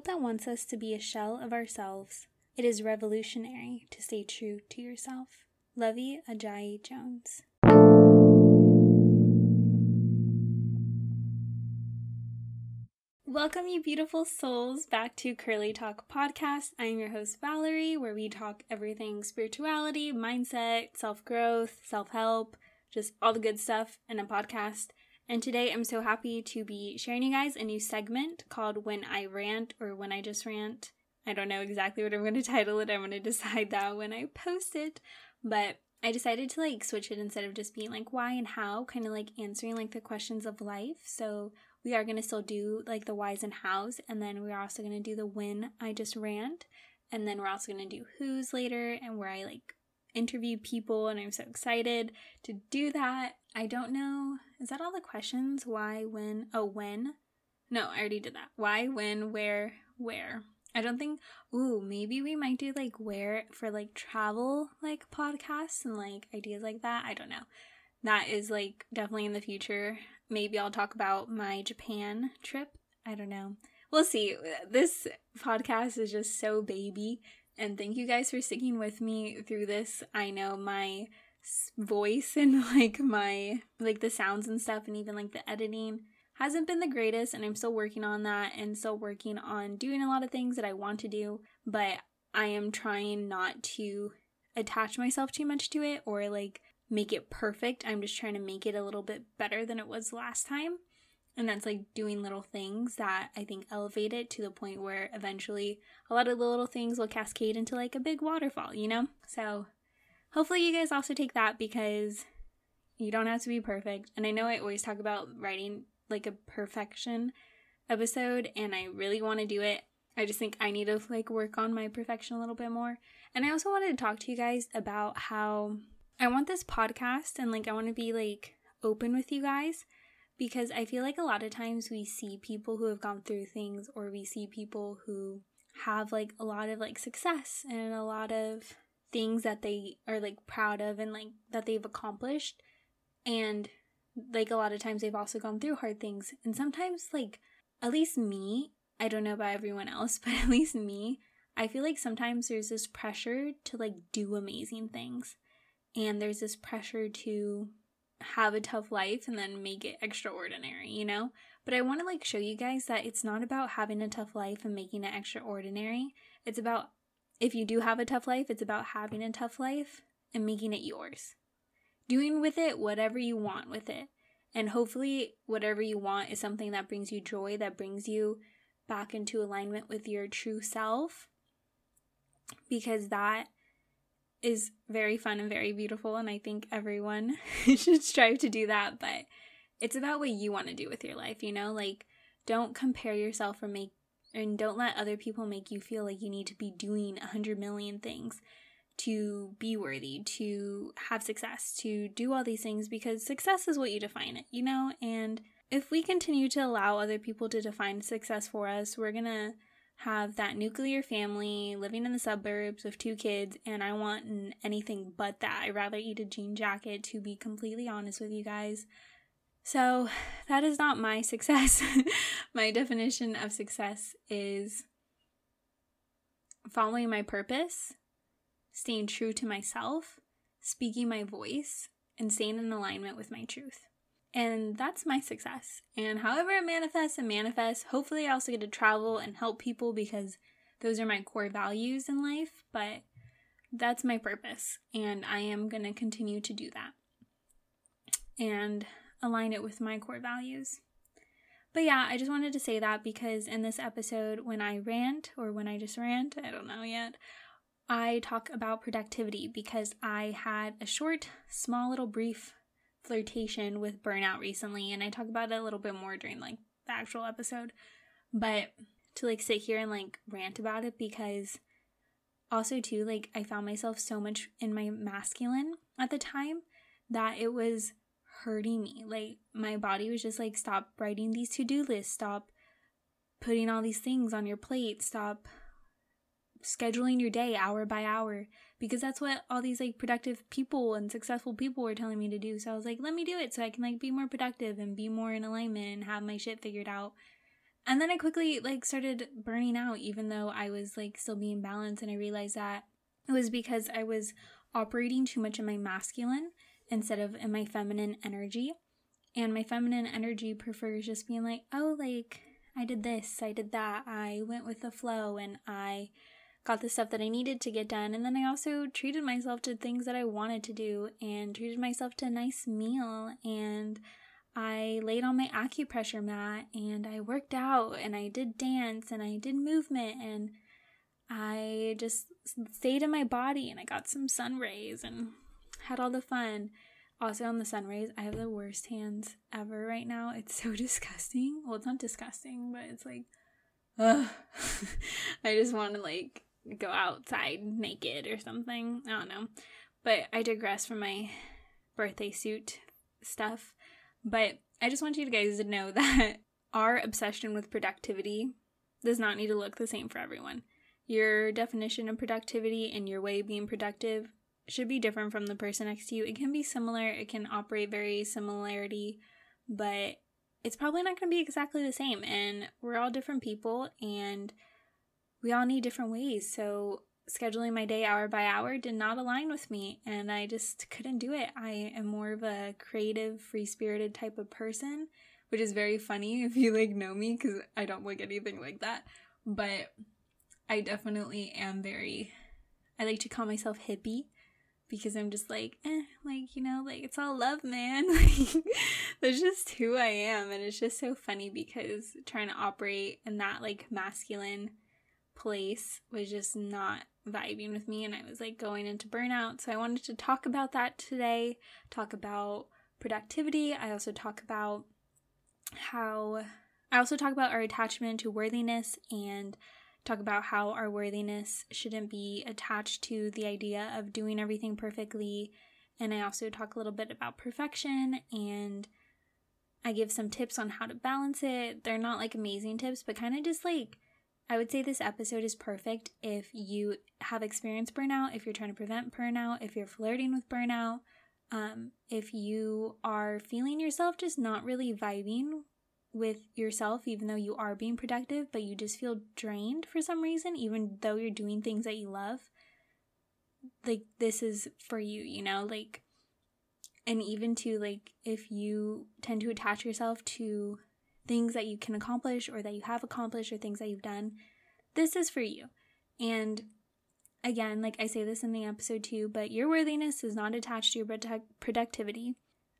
world that wants us to be a shell of ourselves, it is revolutionary to stay true to yourself. Lovey Ajayi Jones. Welcome, you beautiful souls, back to Curly Talk Podcast. I'm your host, Valerie, where we talk everything spirituality, mindset, self growth, self help, just all the good stuff in a podcast. And today I'm so happy to be sharing you guys a new segment called When I Rant or When I Just Rant. I don't know exactly what I'm going to title it. I'm going to decide that when I post it. But I decided to like switch it instead of just being like why and how, kind of like answering like the questions of life. So we are going to still do like the whys and hows. And then we're also going to do the when I just rant. And then we're also going to do who's later and where I like interviewed people. And I'm so excited to do that. I don't know. Is that all the questions? Why, when? Oh, when? No, I already did that. Why, when, where, where. I don't think, ooh, maybe we might do like where for like travel like podcasts and like ideas like that. I don't know. That is like definitely in the future. Maybe I'll talk about my Japan trip. I don't know. We'll see. This podcast is just so baby. And thank you guys for sticking with me through this. I know my voice and like my like the sounds and stuff and even like the editing hasn't been the greatest and I'm still working on that and still working on doing a lot of things that I want to do, but I am trying not to attach myself too much to it or like make it perfect. I'm just trying to make it a little bit better than it was last time. And that's like doing little things that I think elevate it to the point where eventually a lot of the little things will cascade into like a big waterfall, you know? So hopefully you guys also take that because you don't have to be perfect. And I know I always talk about writing like a perfection episode and I really want to do it. I just think I need to like work on my perfection a little bit more. And I also wanted to talk to you guys about how I want this podcast and like I want to be like open with you guys because I feel like a lot of times we see people who have gone through things or we see people who have like a lot of like success and a lot of things that they are like proud of and like that they've accomplished. And like a lot of times they've also gone through hard things. And sometimes like at least me i don't know about everyone else but at least me i feel like sometimes there's this pressure to like do amazing things. And there's this pressure to have a tough life and then make it extraordinary you know but i want to like show you guys that it's not about having a tough life and making it extraordinary it's about if you do have a tough life, it's about having a tough life and making it yours. Doing with it whatever you want with it. And hopefully, whatever you want is something that brings you joy, that brings you back into alignment with your true self. Because that is very fun and very beautiful. And I think everyone should strive to do that. But it's about what you want to do with your life, you know? Like, don't compare yourself or make and don't let other people make you feel like you need to be doing a hundred million things to be worthy, to have success, to do all these things because success is what you define it, you know? And if we continue to allow other people to define success for us, we're gonna have that nuclear family living in the suburbs with two kids, and I want anything but that. I'd rather eat a jean jacket, to be completely honest with you guys. So, that is not my success. my definition of success is following my purpose, staying true to myself, speaking my voice, and staying in alignment with my truth. And that's my success. And however it manifests and manifests, hopefully I also get to travel and help people because those are my core values in life, but that's my purpose. And I am going to continue to do that. And align it with my core values. But yeah, I just wanted to say that because in this episode, when I rant or when I just rant, I don't know yet, I talk about productivity because I had a short, small, little brief flirtation with burnout recently, and I talk about it a little bit more during like the actual episode. But to like sit here and like rant about it because also too like I found myself so much in my masculine at the time that it was hurting me. Like my body was just like, stop writing these to do lists, stop putting all these things on your plate, stop scheduling your day hour by hour because that's what all these like productive people and successful people were telling me to do. So I was like, let me do it so I can like be more productive and be more in alignment and have my shit figured out. and then I quickly like started burning out even though I was like still being balanced and I realized that it was because I was operating too much in my masculine instead of in my feminine energy. And my feminine energy prefers just being like, "Oh, like I did this, I did that. I went with the flow and I got the stuff that I needed to get done. And then I also treated myself to things that I wanted to do and treated myself to a nice meal. And I laid on my acupressure mat and I worked out and I did dance and I did movement and I just stayed in my body and I got some sun rays and had all the fun. Also, on the sun rays, I have the worst hands ever right now. It's so disgusting. Well, it's not disgusting, but it's like, ugh. I just want to like go outside naked or something. I don't know. But I digress from my birthday suit stuff. But I just want you guys to know that our obsession with productivity does not need to look the same for everyone. Your definition of productivity and your way of being productive should be different from the person next to you. It can be similar, it can operate very similarity, but it's probably not going to be exactly the same. And we're all different people and we all need different ways. So scheduling my day hour by hour did not align with me and I just couldn't do it. I am more of a creative, free-spirited type of person, which is very funny if you like know me cuz I don't look anything like that. But I definitely am very I like to call myself hippie because I'm just like, eh, like, you know, like it's all love, man. that's just who I am. And it's just so funny because trying to operate in that like masculine place was just not vibing with me and I was like going into burnout. So I wanted to talk about that today, talk about productivity. I also talk about how I also talk about our attachment to worthiness and talk about how our worthiness shouldn't be attached to the idea of doing everything perfectly. And I also talk a little bit about perfection and I give some tips on how to balance it. They're not like amazing tips, but kind of just like I would say this episode is perfect if you have experienced burnout, if you're trying to prevent burnout, if you're flirting with burnout, um, if you are feeling yourself just not really vibing with yourself, even though you are being productive, but you just feel drained for some reason, even though you're doing things that you love. Like, this is for you, you know? Like, and even to, like, if you tend to attach yourself to things that you can accomplish or that you have accomplished or things that you've done, this is for you. And again, like I say this in the episode too, but your worthiness is not attached to your produ- productivity.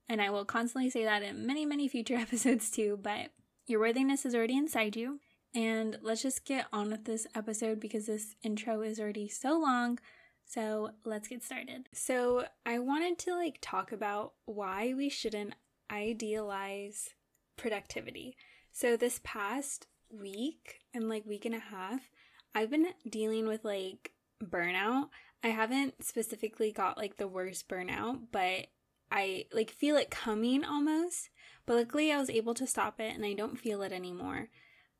And I will constantly say that in many, many future episodes too, but your worthiness is already inside you. And let's just get on with this episode because this intro is already so long. So let's get started. So I wanted to like talk about why we shouldn't idealize productivity. So this past week and like week and a half, I've been dealing with like burnout. I haven't specifically got like the worst burnout, but I like feel it coming almost. But luckily I was able to stop it and I don't feel it anymore.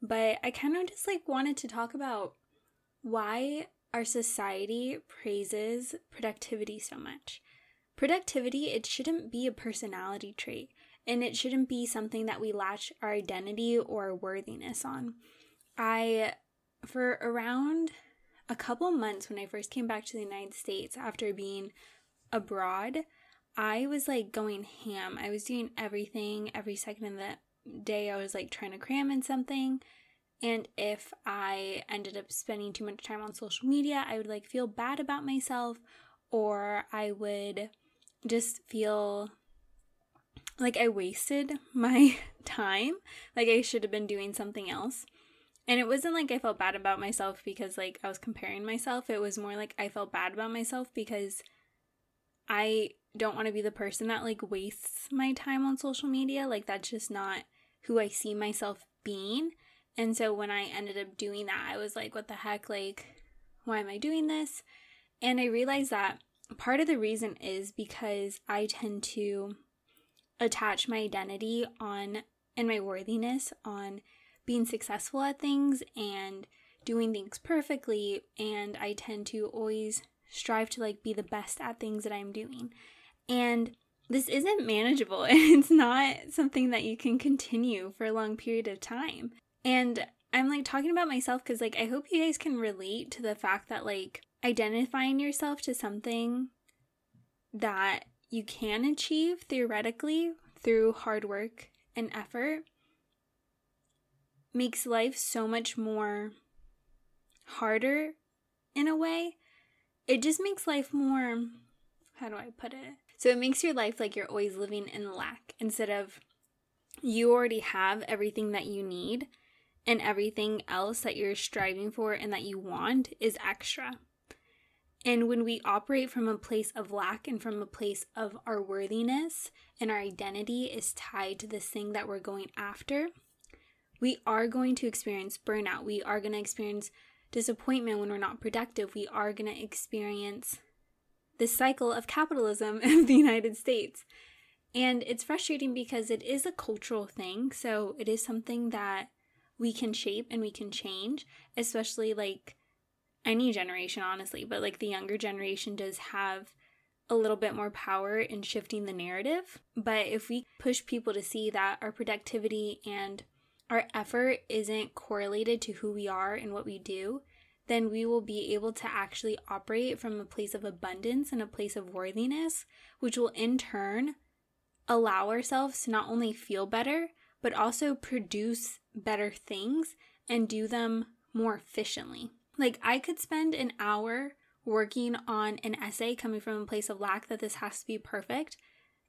But I kind of just like wanted to talk about why our society praises productivity so much. Productivity, it shouldn't be a personality trait and it shouldn't be something that we latch our identity or worthiness on. I, for around a couple months when I first came back to the United States after being abroad, I was like going ham. I was doing everything every second of the day. I was like trying to cram in something. And if I ended up spending too much time on social media, I would like feel bad about myself or I would just feel like I wasted my time. Like I should have been doing something else. And it wasn't like I felt bad about myself because like I was comparing myself. It was more like I felt bad about myself because I don't want to be the person that like wastes my time on social media. Like that's just not who I see myself being. And so when I ended up doing that, I was like, what the heck? Like, why am I doing this? And I realized that part of the reason is because I tend to attach my identity on and my worthiness on being successful at things and doing things perfectly and I tend to always strive to like be the best at things that I'm doing. And this isn't manageable it's not something that you can continue for a long period of time. And I'm like talking about myself because, like, I hope you guys can relate to the fact that, like, identifying yourself to something that you can achieve theoretically through hard work and effort makes life so much more harder in a way. It just makes life more, how do I put it? So it makes your life like you're always living in lack instead of you already have everything that you need and everything else that you're striving for and that you want is extra. And when we operate from a place of lack and from a place of our worthiness and our identity is tied to this thing that we're going after, we are going to experience burnout. We are going to experience disappointment when we're not productive. We are going to experience this cycle of capitalism of the United States. And it's frustrating because it is a cultural thing. So it is something that we can shape and we can change, especially like any generation, honestly, but like the younger generation does have a little bit more power in shifting the narrative. But if we push people to see that our productivity and our effort isn't correlated to who we are and what we do, then we will be able to actually operate from a place of abundance and a place of worthiness, which will in turn allow ourselves to not only feel better, but also produce better things and do them more efficiently. Like, I could spend an hour working on an essay coming from a place of lack that this has to be perfect,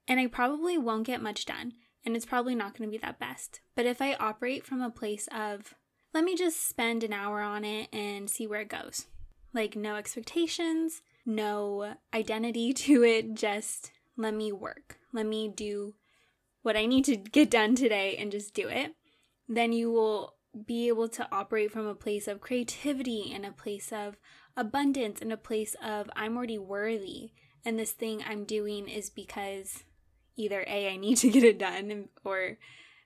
and I probably won't get much done, and it's probably not going to be that best. But if I operate from a place of, let me just spend an hour on it and see where it goes. Like, no expectations, no identity to it, just let me work. Let me do what I need to get done today and just do it. Then you will be able to operate from a place of creativity and a place of abundance and a place of I'm already worthy. And this thing I'm doing is because either A, I need to get it done, or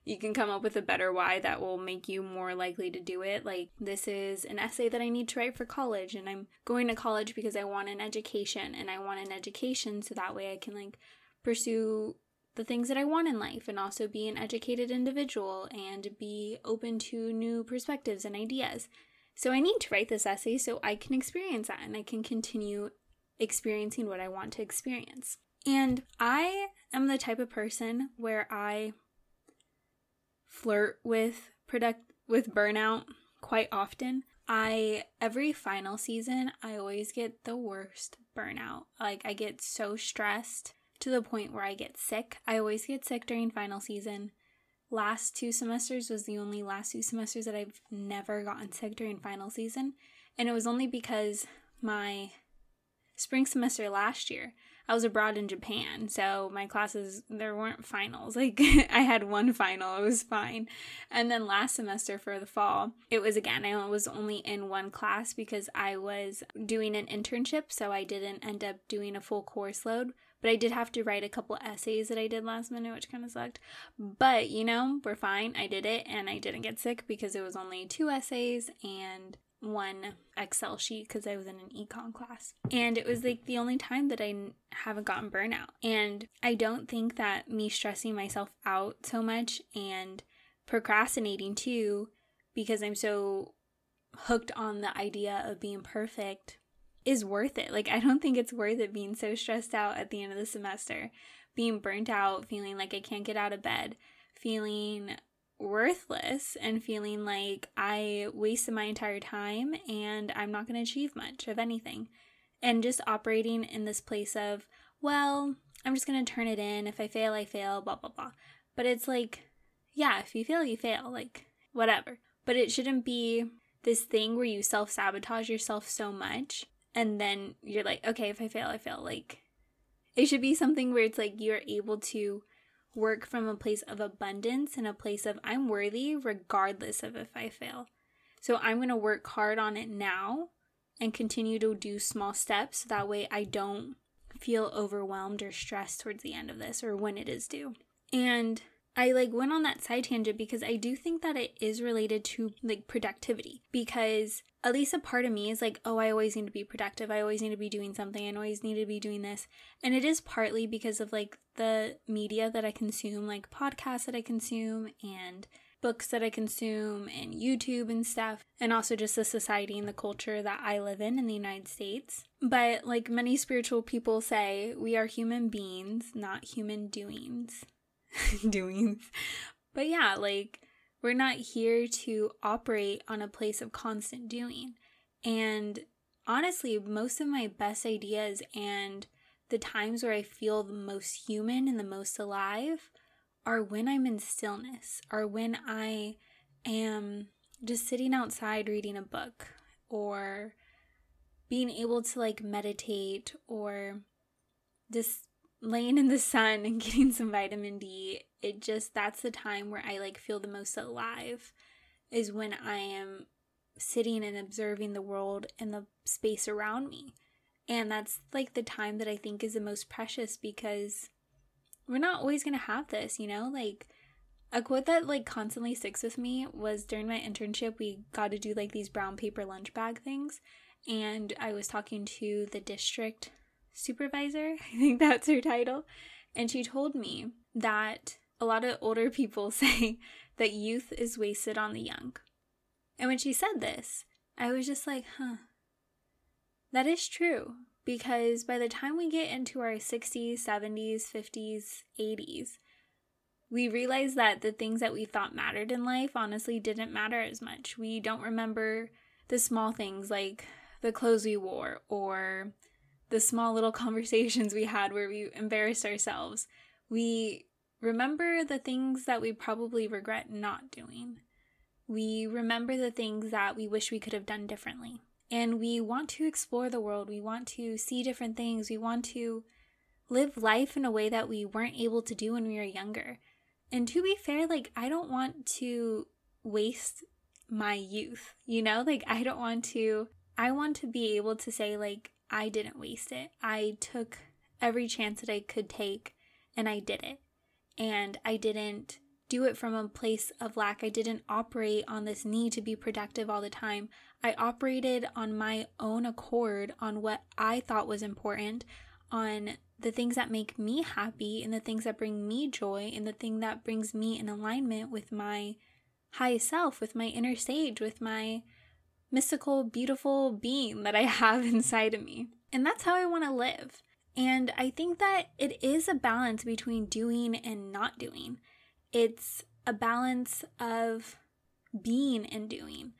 you can come up with a better why that will make you more likely to do it. Like, this is an essay that I need to write for college, and I'm going to college because I want an education, and I want an education so that way I can, like, pursue the things that I want in life and also be an educated individual and be open to new perspectives and ideas. So, I need to write this essay so I can experience that and I can continue experiencing what I want to experience. And I am the type of person where I flirt with product with burnout quite often. I every final season I always get the worst burnout. Like I get so stressed to the point where I get sick. I always get sick during final season. Last two semesters was the only last two semesters that I've never gotten sick during final season, and it was only because my spring semester last year I was abroad in Japan, so my classes there weren't finals. Like I had one final, it was fine. And then last semester for the fall, it was again I was only in one class because I was doing an internship, so I didn't end up doing a full course load. But I did have to write a couple essays that I did last minute, which kind of sucked. But you know, we're fine. I did it and I didn't get sick because it was only two essays and one Excel sheet because I was in an econ class. And it was like the only time that I haven't gotten burnout. And I don't think that me stressing myself out so much and procrastinating too, because I'm so hooked on the idea of being perfect, is worth it. Like, I don't think it's worth it being so stressed out at the end of the semester, being burnt out, feeling like I can't get out of bed, feeling worthless and feeling like I wasted my entire time and I'm not going to achieve much of anything. And just operating in this place of, well, I'm just going to turn it in. If I fail, I fail, blah, blah, blah. But it's like, yeah, if you fail, you fail, like, whatever. But it shouldn't be this thing where you self sabotage yourself so much and then you're like, okay, if I fail, I fail. Like, it should be something where it's like you're able to work from a place of abundance and a place of I'm worthy regardless of if I fail. So I'm going to work hard on it now and continue to do small steps. so That way I don't feel overwhelmed or stressed towards the end of this or when it is due. And I like went on that side tangent because I do think that it is related to like productivity because at least a part of me is like, oh, I always need to be productive. I always need to be doing something. I always need to be doing this. And it is partly because of like the media that I consume, like podcasts that I consume and books that I consume and YouTube and stuff, and also just the society and the culture that I live in in the United States. But like many spiritual people say, we are human beings, not human doings. doings. But yeah, like we're not here to operate on a place of constant doing. And honestly, most of my best ideas and the times where I feel the most human and the most alive are when I'm in stillness, or when I am just sitting outside reading a book, or being able to like meditate, or just laying in the sun and getting some vitamin D. It just, that's the time where I like feel the most alive, is when I am sitting and observing the world and the space around me. And that's like the time that I think is the most precious because we're not always going to have this, you know? Like a quote that like constantly sticks with me was during my internship we got to do like these brown paper lunch bag things and I was talking to the district supervisor, I think that's her title, and she told me that a lot of older people say that youth is wasted on the young. And when she said this, I was just like, huh, that is true. Because by the time we get into our 60s, 70s, 50s, 80s, we realize that the things that we thought mattered in life honestly didn't matter as much. We don't remember the small things like the clothes we wore or the small little conversations we had where we embarrassed ourselves. We remember the things that we probably regret not doing. We remember the things that we wish we could have done differently. And we want to explore the world. We want to see different things. We want to live life in a way that we weren't able to do when we were younger. And to be fair, like, I don't want to waste my youth, you know? Like, I don't want to, I want to be able to say, like, I didn't waste it. I took every chance that I could take and I did it. And I didn't do it from a place of lack. I didn't operate on this need to be productive all the time. I operated on my own accord on what I thought was important, on the things that make me happy and the things that bring me joy and the thing that brings me in alignment with my highest self, with my inner sage, with my mystical, beautiful being that I have inside of me. And that's how I want to live. And I think that it is a balance between doing and not doing. It's a balance of being and doing,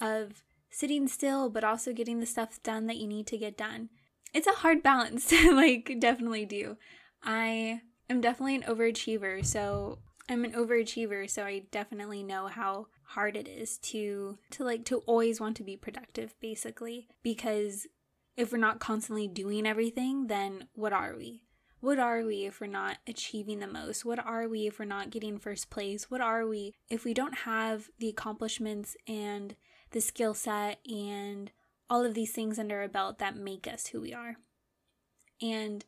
of sitting still, but also getting the stuff done that you need to get done. It's a hard balance to like definitely do. I am definitely an overachiever, so I'm an overachiever, so I definitely know how hard it is to to like to always want to be productive basically because if we're not constantly doing everything, then what are we? What are we if we're not achieving the most? What are we if we're not getting first place? What are we if we don't have the accomplishments and the skill set and all of these things under our belt that make us who we are? And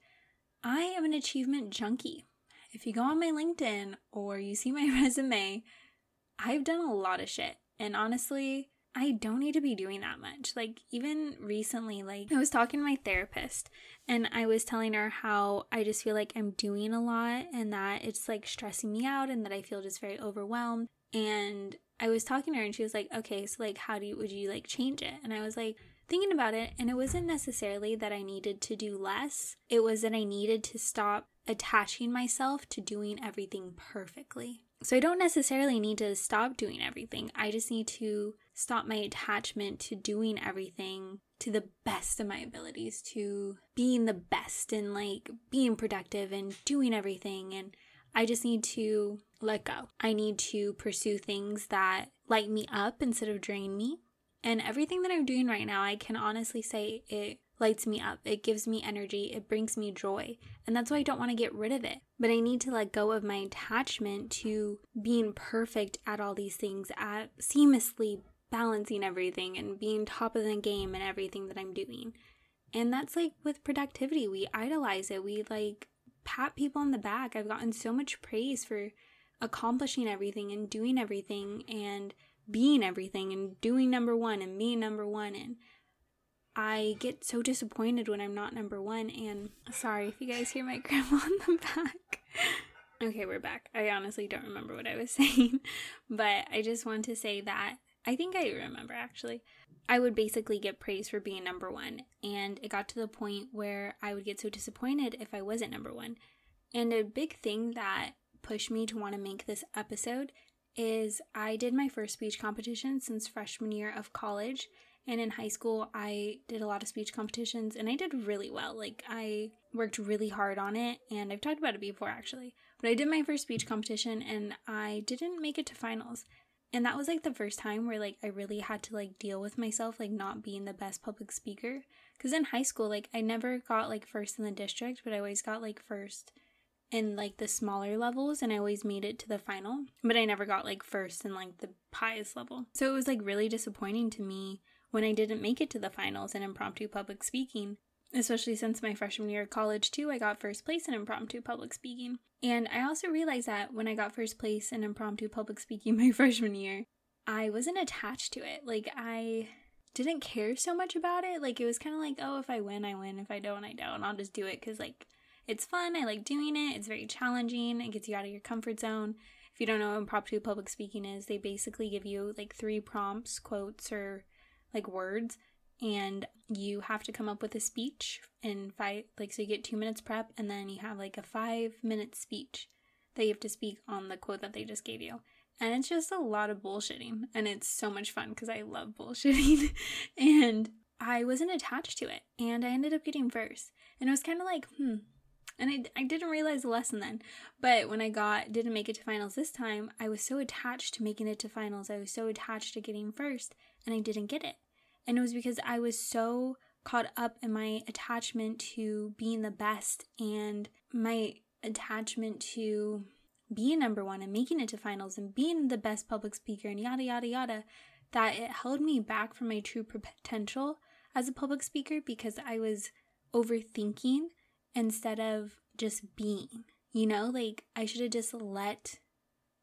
I am an achievement junkie. If you go on my LinkedIn or you see my resume, I've done a lot of shit. And honestly, I don't need to be doing that much. Like, even recently, like, I was talking to my therapist and I was telling her how I just feel like I'm doing a lot and that it's like stressing me out and that I feel just very overwhelmed. And I was talking to her and she was like, okay, so like, how do you, would you like change it? And I was like, thinking about it, and it wasn't necessarily that I needed to do less, it was that I needed to stop attaching myself to doing everything perfectly. So I don't necessarily need to stop doing everything. I just need to stop my attachment to doing everything to the best of my abilities, to being the best and like being productive and doing everything. And I just need to let go. I need to pursue things that light me up instead of drain me. And everything that I'm doing right now, I can honestly say it lights me up. It gives me energy. It brings me joy. And that's why I don't want to get rid of it. But I need to let go of my attachment to being perfect at all these things, at seamlessly balancing everything and being top of the game and everything that I'm doing. And that's like with productivity, we idolize it. We like pat people on the back. I've gotten so much praise for accomplishing everything and doing everything and being everything and doing number one and being number one and I get so disappointed when I'm not number one and sorry if you guys hear my grandma in the back. Okay, we're back. I honestly don't remember what I was saying, but I just want to say that I think I remember actually. I would basically get praise for being number one, and it got to the point where I would get so disappointed if I wasn't number one. And a big thing that pushed me to want to make this episode is I did my first speech competition since freshman year of college. And in high school, I did a lot of speech competitions and I did really well. Like, I worked really hard on it, and I've talked about it before actually. But I did my first speech competition and I didn't make it to finals. And that was like the first time where like I really had to like deal with myself like not being the best public speaker cuz in high school like I never got like first in the district, but I always got like first in like the smaller levels and I always made it to the final, but I never got like first in like the highest level. So it was like really disappointing to me when I didn't make it to the finals in impromptu public speaking, especially since my freshman year of college too, I got first place in impromptu public speaking. And I also realized that when I got first place in impromptu public speaking my freshman year, I wasn't attached to it. Like I didn't care so much about it. Like it was kind of like, oh, if I win, I win. If I don't, I don't. I'll just do it cuz like it's fun. I like doing it. It's very challenging. It gets you out of your comfort zone. If you don't know what impromptu public speaking is, they basically give you like three prompts, quotes, or like words, and you have to come up with a speech and five, like, so you get two minutes prep, and then you have like a five minute speech that you have to speak on the quote that they just gave you. And it's just a lot of bullshitting, and it's so much fun because I love bullshitting. and I wasn't attached to it, and I ended up getting first. And it was kind of like, hmm, and I, I didn't realize the lesson then. But when I got didn't make it to finals this time, I was so attached to making it to finals. I was so attached to getting first, and I didn't get it. And it was because I was so caught up in my attachment to being the best and my attachment to being number one and making it to finals and being the best public speaker and yada yada yada that it held me back from my true potential as a public speaker because I was overthinking instead of just being. You know, like I should have just let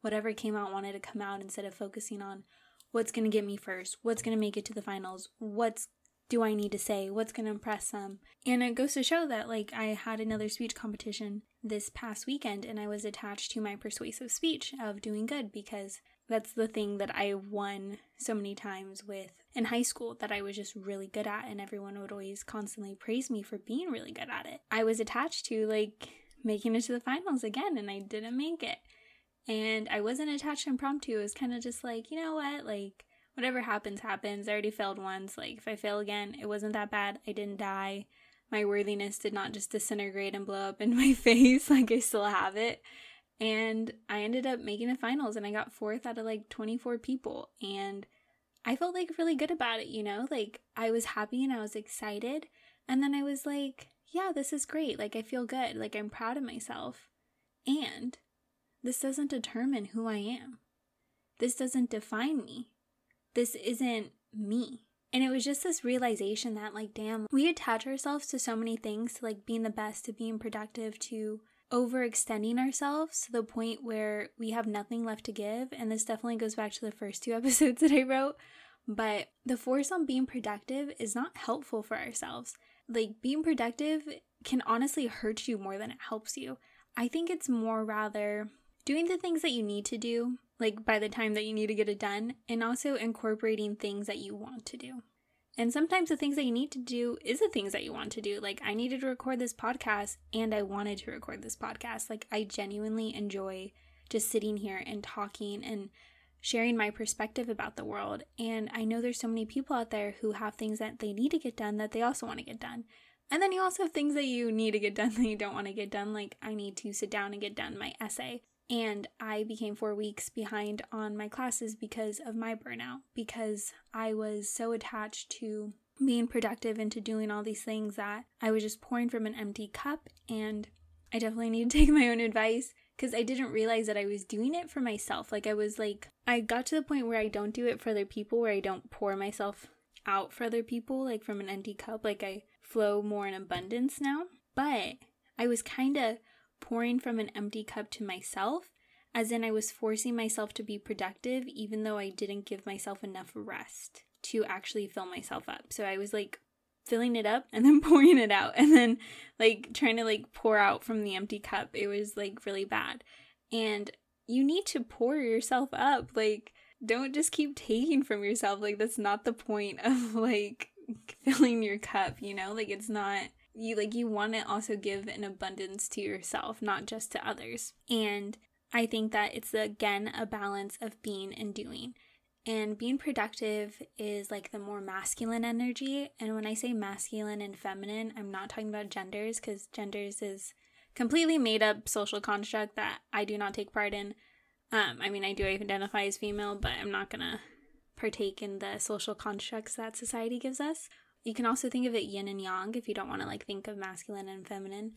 whatever came out wanted to come out instead of focusing on what's going to get me first, what's going to make it to the finals, what's do I need to say, what's going to impress them. And it goes to show that like I had another speech competition this past weekend and I was attached to my persuasive speech of doing good because that's the thing that I won so many times with in high school that I was just really good at, and everyone would always constantly praise me for being really good at it. I was attached to like making it to the finals again, and I didn't make it. And I wasn't attached impromptu. It was kind of just like, you know what? Like, whatever happens, happens. I already failed once. Like, if I fail again, it wasn't that bad. I didn't die. My worthiness did not just disintegrate and blow up in my face. Like, I still have it. And I ended up making the finals and I got fourth out of like 24 people. And I felt like really good about it, you know? Like I was happy and I was excited. And then I was like, yeah, this is great. Like I feel good. Like I'm proud of myself. And this doesn't determine who I am. This doesn't define me. This isn't me. And it was just this realization that, like, damn, we attach ourselves to so many things to like being the best, to being productive, to overextending ourselves to the point where we have nothing left to give. And this definitely goes back to the first two episodes that I wrote. But the force on being productive is not helpful for ourselves. Like, being productive can honestly hurt you more than it helps you. I think it's more rather doing the things that you need to do, like by the time that you need to get it done, and also incorporating things that you want to do. And sometimes the things that you need to do is the things that you want to do. Like I needed to record this podcast and I wanted to record this podcast. Like I genuinely enjoy just sitting here and talking and sharing my perspective about the world. And I know there's so many people out there who have things that they need to get done that they also want to get done. And then you also have things that you need to get done that you don't want to get done. Like I need to sit down and get done my essay. And I became four weeks behind on my classes because of my burnout, because I was so attached to being productive and to doing all these things that I was just pouring from an empty cup. And I definitely need to take my own advice because I didn't realize that I was doing it for myself. Like, I was like, I got to the point where I don't do it for other people, where I don't pour myself out for other people, like from an empty cup. Like, I flow more in abundance now. But I was kind of pouring from an empty cup to myself, as in I was forcing myself to be productive even though I didn't give myself enough rest to actually fill myself up. So I was like filling it up and then pouring it out and then like trying to like pour out from the empty cup. It was like really bad. And you need to pour yourself up. Like, don't just keep taking from yourself. Like, that's not the point of like filling your cup, you know? Like, it's not you like you want to also give an abundance to yourself not just to others. And i think that it's again a balance of being and doing. And being productive is like the more masculine energy. And when i say masculine and feminine i'm not talking about genders because genders is completely made up social construct that i do not take part in. Um i mean i do identify as female but i'm not gonna partake in the social constructs that society gives us you can also think of it yin and yang if you don't want to like think of masculine and feminine.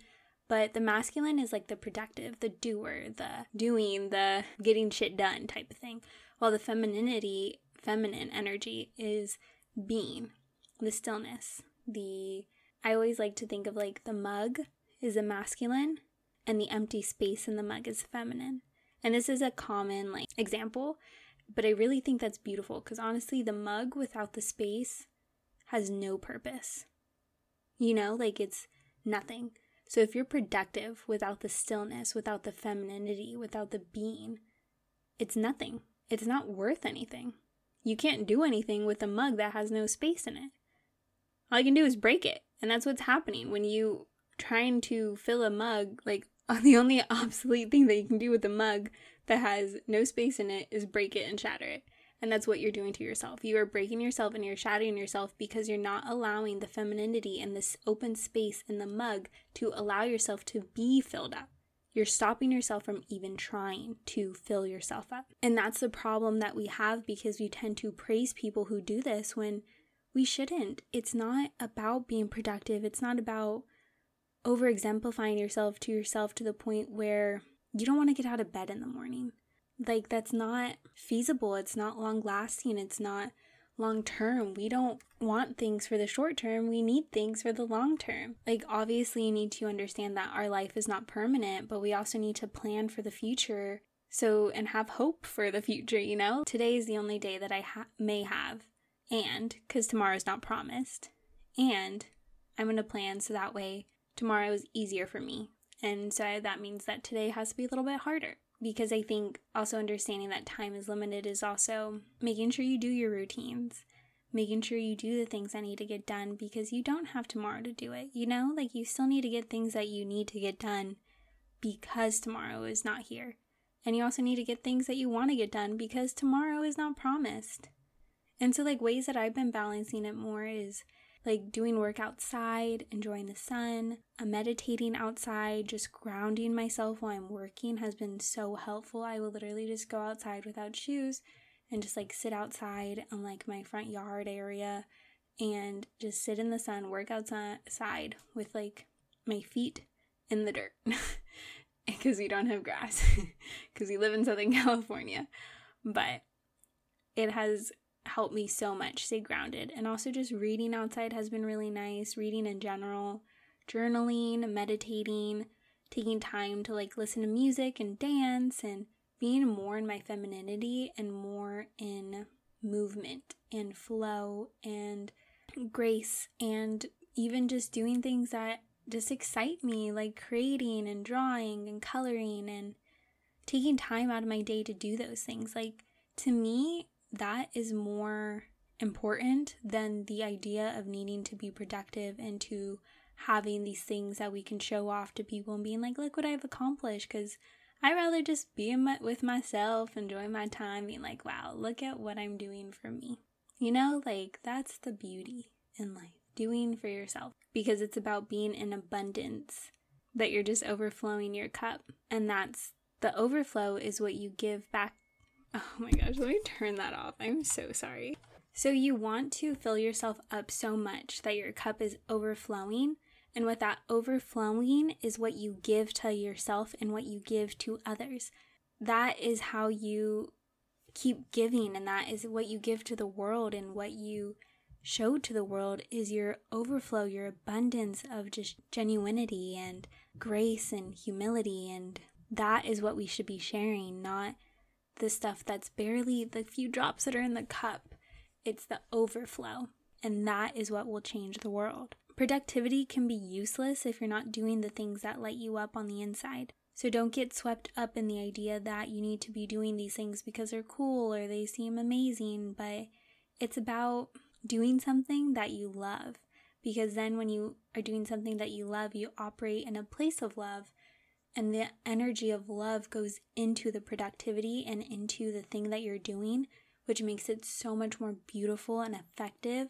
But the masculine is like the productive, the doer, the doing, the getting shit done type of thing. While the femininity, feminine energy is being, the stillness, the I always like to think of like the mug is a masculine and the empty space in the mug is feminine. And this is a common like example, but I really think that's beautiful because honestly the mug without the space has no purpose. You know, like it's nothing. So if you're productive without the stillness, without the femininity, without the being, it's nothing. It's not worth anything. You can't do anything with a mug that has no space in it. All you can do is break it. And that's what's happening when you trying to fill a mug, like the only obsolete thing that you can do with a mug that has no space in it is break it and shatter it. And that's what you're doing to yourself. You are breaking yourself and you're shattering yourself because you're not allowing the femininity and this open space in the mug to allow yourself to be filled up. You're stopping yourself from even trying to fill yourself up. And that's the problem that we have because we tend to praise people who do this when we shouldn't. It's not about being productive, it's not about over exemplifying yourself to yourself to the point where you don't want to get out of bed in the morning. Like, that's not feasible. It's not long lasting. It's not long term. We don't want things for the short term. We need things for the long term. Like, obviously, you need to understand that our life is not permanent, but we also need to plan for the future. So, and have hope for the future, you know? Today is the only day that I ha- may have. And, because tomorrow is not promised. And I'm going to plan so that way tomorrow is easier for me. And so that means that today has to be a little bit harder because I think also understanding that time is limited is also making sure you do your routines, making sure you do the things that need to get done because you don't have tomorrow to do it. You know, like you still need to get things that you need to get done because tomorrow is not here. And you also need to get things that you want to get done because tomorrow is not promised. And so, like, ways that I've been balancing it more is like doing work outside, enjoying the sun, uh, meditating outside, just grounding myself while I'm working has been so helpful. I will literally just go outside without shoes and just like sit outside on like my front yard area and just sit in the sun, work outside with like my feet in the dirt because we don't have grass because we live in Southern California. But it has helped me so much stay grounded. And also, just reading outside has been really nice, reading in general, journaling, meditating, taking time to like listen to music and dance, and being more in my femininity and more in movement and flow and grace, and even just doing things that just excite me, like creating and drawing and coloring and taking time out of my day to do those things. Like, to me, that is more important than the idea of needing to be productive and to having these things that we can show off to people and being like, look what I've accomplished. Because I'd rather just be my, with myself, enjoy my time, being like, wow, look at what I'm doing for me. You know, like that's the beauty in life, doing for yourself because it's about being in abundance, that you're just overflowing your cup. And that's the overflow is what you give back Oh my gosh, let me turn that off. I'm so sorry. So, you want to fill yourself up so much that your cup is overflowing. And what that overflowing is what you give to yourself and what you give to others. That is how you keep giving, and that is what you give to the world, and what you show to the world is your overflow, your abundance of just genuinity and grace and humility. And that is what we should be sharing, not the stuff that's barely the few drops that are in the cup. It's the overflow. And that is what will change the world. Productivity can be useless if you're not doing the things that light you up on the inside. So don't get swept up in the idea that you need to be doing these things because they're cool or they seem amazing, but it's about doing something that you love. Because then, when you are doing something that you love, you operate in a place of love, and the energy of love goes into the productivity and into the thing that you're doing, which makes it so much more beautiful and effective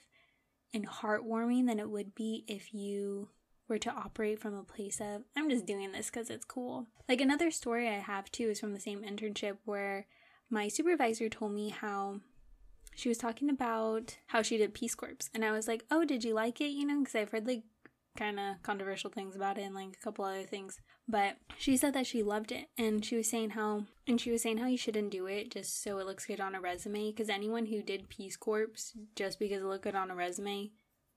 and heartwarming than it would be if you were to operate from a place of, I'm just doing this because it's cool. Like another story I have too is from the same internship where my supervisor told me how she was talking about how she did Peace Corps. And I was like, oh, did you like it? You know, because I've heard like kind of controversial things about it and like a couple other things. But she said that she loved it. And she was saying how, and she was saying how you shouldn't do it just so it looks good on a resume. Because anyone who did Peace Corps just because it looked good on a resume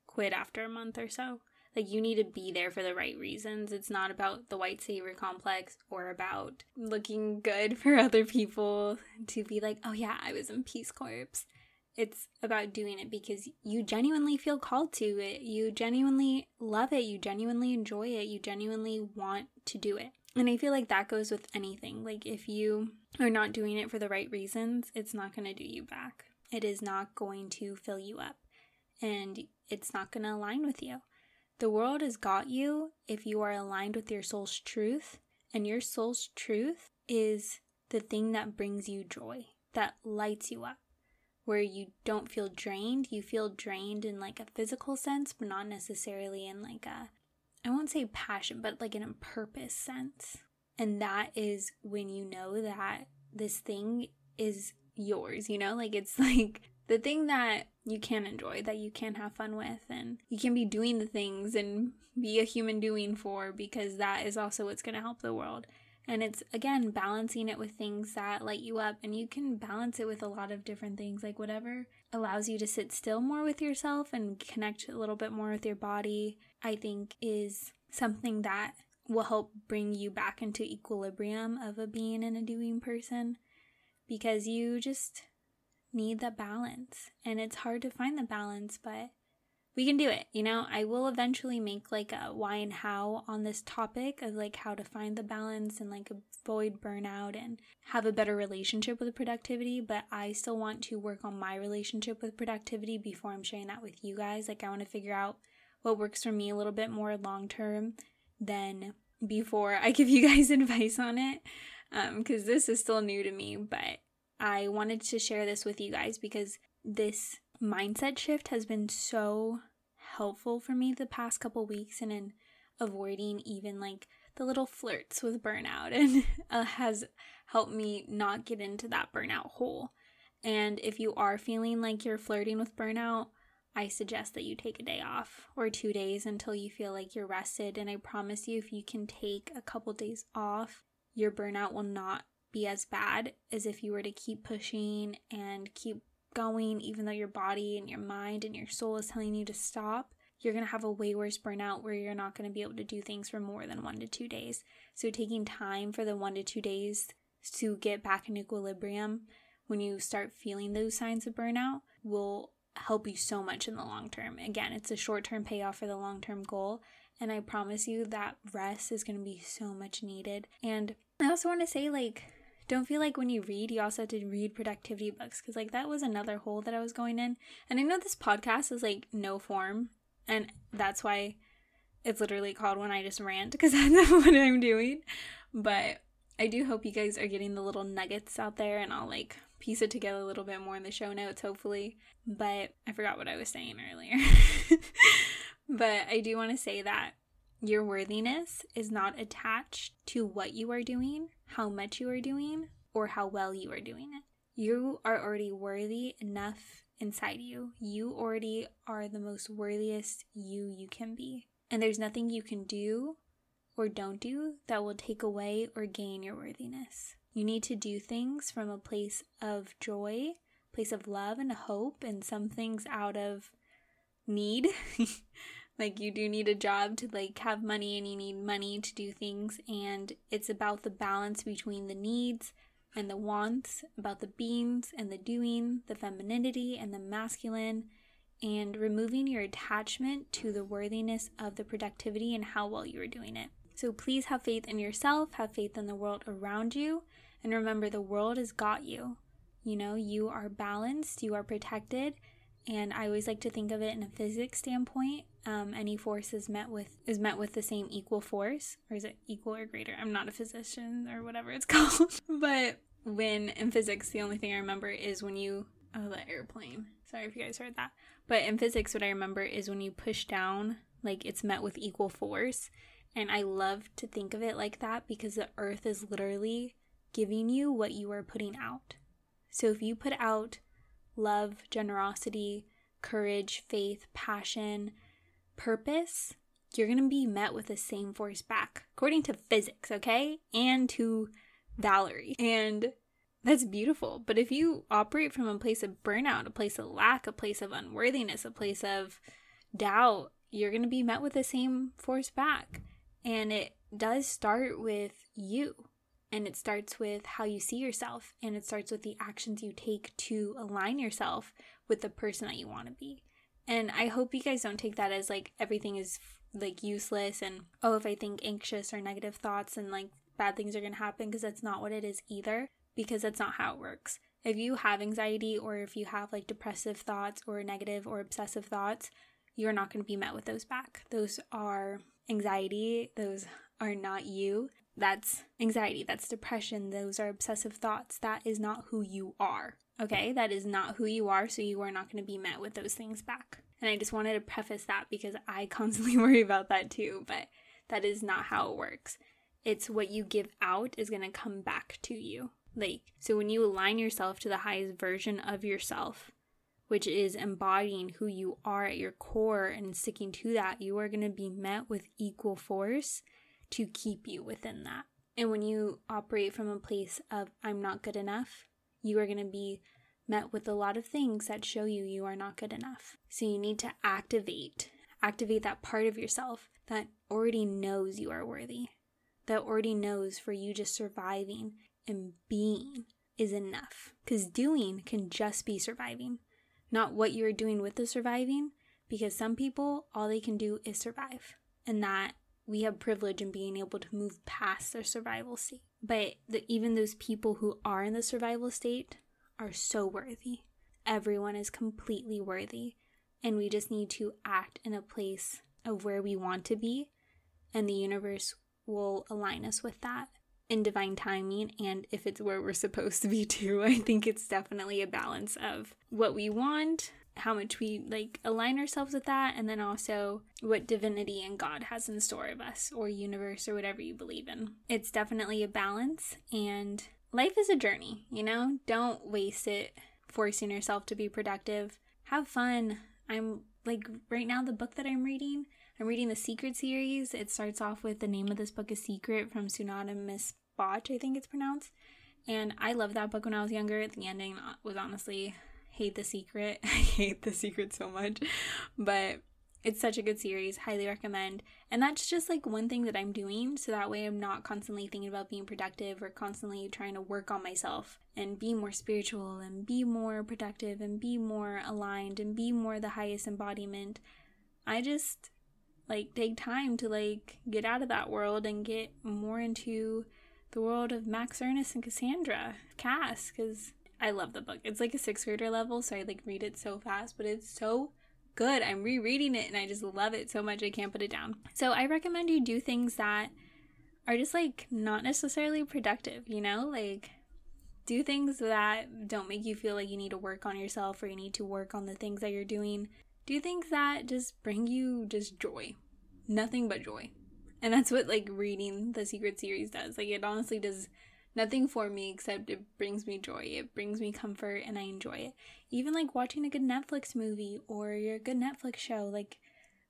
quit after a month or so. Like, you need to be there for the right reasons. It's not about the white savior complex or about looking good for other people to be like, oh yeah, I was in Peace Corps. It's about doing it because you genuinely feel called to it. You genuinely love it. You genuinely enjoy it. You genuinely want to do it. And I feel like that goes with anything. Like, if you are not doing it for the right reasons, it's not going to do you back. It is not going to fill you up. And it's not going to align with you. The world has got you if you are aligned with your soul's truth. And your soul's truth is the thing that brings you joy, that lights you up where you don't feel drained. You feel drained in like a physical sense, but not necessarily in like a, I won't say passion, but like in a purpose sense. And that is when you know that this thing is yours, you know? Like it's like the thing that you can enjoy, that you can have fun with, and you can be doing the things and be a human doing for because that is also what's going to help the world. And it's again balancing it with things that light you up. And you can balance it with a lot of different things, like whatever allows you to sit still more with yourself and connect a little bit more with your body, I think is something that will help bring you back into equilibrium of a being and a doing person because you just need the balance. And it's hard to find the balance, but we can do it. You know, I will eventually make like a why and how on this topic of like how to find the balance and like avoid burnout and have a better relationship with productivity. But I still want to work on my relationship with productivity before I'm sharing that with you guys. Like, I want to figure out what works for me a little bit more long term than before I give you guys advice on it. Because um, this is still new to me, but I wanted to share this with you guys because this mindset shift has been so helpful for me the past couple weeks and in avoiding even like the little flirts with burnout and uh, has helped me not get into that burnout hole. And if you are feeling like you're flirting with burnout, I suggest that you take a day off or two days until you feel like you're rested. And I promise you, if you can take a couple days off, your burnout will not be as bad as if you were to keep pushing and keep going, even though your body and your mind and your soul is telling you to stop, you're going to have a way worse burnout where you're not going to be able to do things for more than one to two days. So, taking time for the one to two days to get back in equilibrium when you start feeling those signs of burnout will help you so much in the long term. Again, it's a short term payoff for the long term goal. And I promise you that rest is going to be so much needed. And I also want to say, like, don't feel like when you read, you also have to read productivity books because, like, that was another hole that I was going in. And I know this podcast is like no form, and that's why it's literally called When I Just Rant because that's what I'm doing. But I do hope you guys are getting the little nuggets out there, and I'll like piece it together a little bit more in the show notes, hopefully. But I forgot what I was saying earlier. but I do want to say that your worthiness is not attached to what you are doing, how much you are doing, or how well you are doing it. You are already worthy enough inside you. You already are the most worthiest you you can be. And there's nothing you can do or don't do that will take away or gain your worthiness. You need to do things from a place of joy, place of love and hope, and some things out of need. like you do need a job to like have money and you need money to do things and it's about the balance between the needs and the wants, about the beings and the doing, the femininity and the masculine and removing your attachment to the worthiness of the productivity and how well you are doing it. So please have faith in yourself, have faith in the world around you, and remember the world has got you. You know, you are balanced, you are protected, and I always like to think of it in a physics standpoint. Um, any force is met with is met with the same equal force, or is it equal or greater? I'm not a physician or whatever it's called, but when in physics, the only thing I remember is when you oh the airplane. Sorry if you guys heard that, but in physics, what I remember is when you push down, like it's met with equal force, and I love to think of it like that because the Earth is literally giving you what you are putting out. So if you put out love, generosity, courage, faith, passion, purpose, you're going to be met with the same force back, according to physics, okay? And to Valerie. And that's beautiful. But if you operate from a place of burnout, a place of lack, a place of unworthiness, a place of doubt, you're going to be met with the same force back. And it does start with you. And it starts with how you see yourself. And it starts with the actions you take to align yourself with the person that you want to be. And I hope you guys don't take that as like everything is like useless and oh, if I think anxious or negative thoughts and like bad things are going to happen because that's not what it is either, because that's not how it works. If you have anxiety or if you have like depressive thoughts or negative or obsessive thoughts, you're not going to be met with those back. Those are anxiety, those are not you. That's anxiety, that's depression, those are obsessive thoughts. That is not who you are. Okay, that is not who you are, so you are not going to be met with those things back. And I just wanted to preface that because I constantly worry about that too, but that is not how it works. It's what you give out is going to come back to you. Like, so when you align yourself to the highest version of yourself, which is embodying who you are at your core and sticking to that, you are going to be met with equal force to keep you within that. And when you operate from a place of, I'm not good enough, you are going to be met with a lot of things that show you you are not good enough. So you need to activate, activate that part of yourself that already knows you are worthy, that already knows for you just surviving and being is enough. Because doing can just be surviving, not what you're doing with the surviving, because some people, all they can do is survive. And that we have privilege in being able to move past their survival state. But the, even those people who are in the survival state are so worthy. Everyone is completely worthy. And we just need to act in a place of where we want to be. And the universe will align us with that in divine timing and if it's where we're supposed to be too. I think it's definitely a balance of what we want, how much we like align ourselves with that and then also what divinity and God has in store of us or universe or whatever you believe in. It's definitely a balance and life is a journey, you know? Don't waste it forcing yourself to be productive. Have fun. I'm like right now the book that I'm reading, I'm reading the Secret series. It starts off with the name of this book is Secret from Sunada Miss Botch, I think it's pronounced. And I loved that book when I was younger. The ending was honestly hate the secret. I hate the secret so much. But it's such a good series. Highly recommend. And that's just like one thing that I'm doing. So that way I'm not constantly thinking about being productive or constantly trying to work on myself and be more spiritual and be more productive and be more aligned and be more the highest embodiment. I just like take time to like get out of that world and get more into the world of Max Ernest and Cassandra, Cass, because I love the book. It's like a sixth grader level, so I like read it so fast, but it's so good. I'm rereading it and I just love it so much I can't put it down. So I recommend you do things that are just like not necessarily productive, you know? Like do things that don't make you feel like you need to work on yourself or you need to work on the things that you're doing. Do things that just bring you just joy. Nothing but joy. And that's what like reading the secret series does. Like it honestly does nothing for me except it brings me joy. It brings me comfort and I enjoy it. Even like watching a good Netflix movie or your good Netflix show, like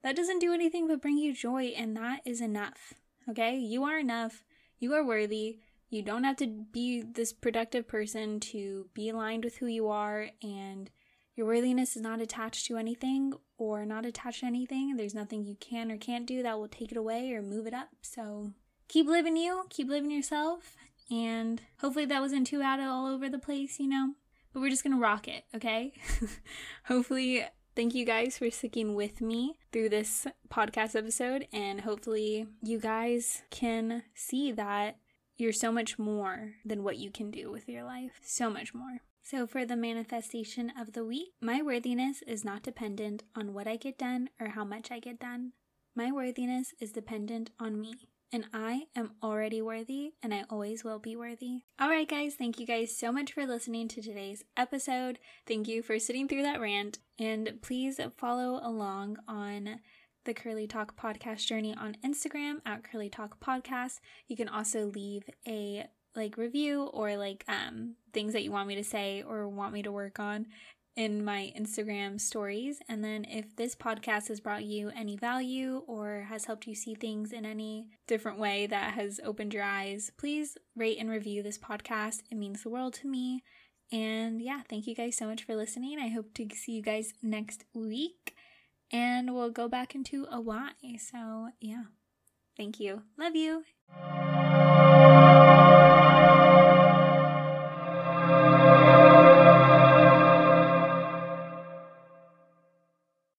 that doesn't do anything but bring you joy and that is enough. Okay? You are enough. You are worthy. You don't have to be this productive person to be aligned with who you are and your worthiness is not attached to anything or not attached to anything. There's nothing you can or can't do that will take it away or move it up. So keep living you, keep living yourself, and hopefully that wasn't too out of all over the place, you know? But we're just gonna rock it, okay? hopefully Thank you guys for sticking with me through this podcast episode, and hopefully, you guys can see that you're so much more than what you can do with your life. So much more. So, for the manifestation of the week, my worthiness is not dependent on what I get done or how much I get done. My worthiness is dependent on me and I am already worthy and I always will be worthy. All right, guys, thank you guys so much for listening to today's episode. Thank you for sitting through that rant, and please follow along on the Curly Talk podcast journey on Instagram at Curly Talk Podcast. You can also leave a like review or like um things that you want me to say or want me to work on in my Instagram stories. And then if this podcast has brought you any value or has helped you see things in any different way that has opened your eyes, please rate and review this podcast. It means the world to me. And yeah, thank you guys so much for listening. I hope to see you guys next week. And we'll go back into a why. So yeah, thank you. Love you.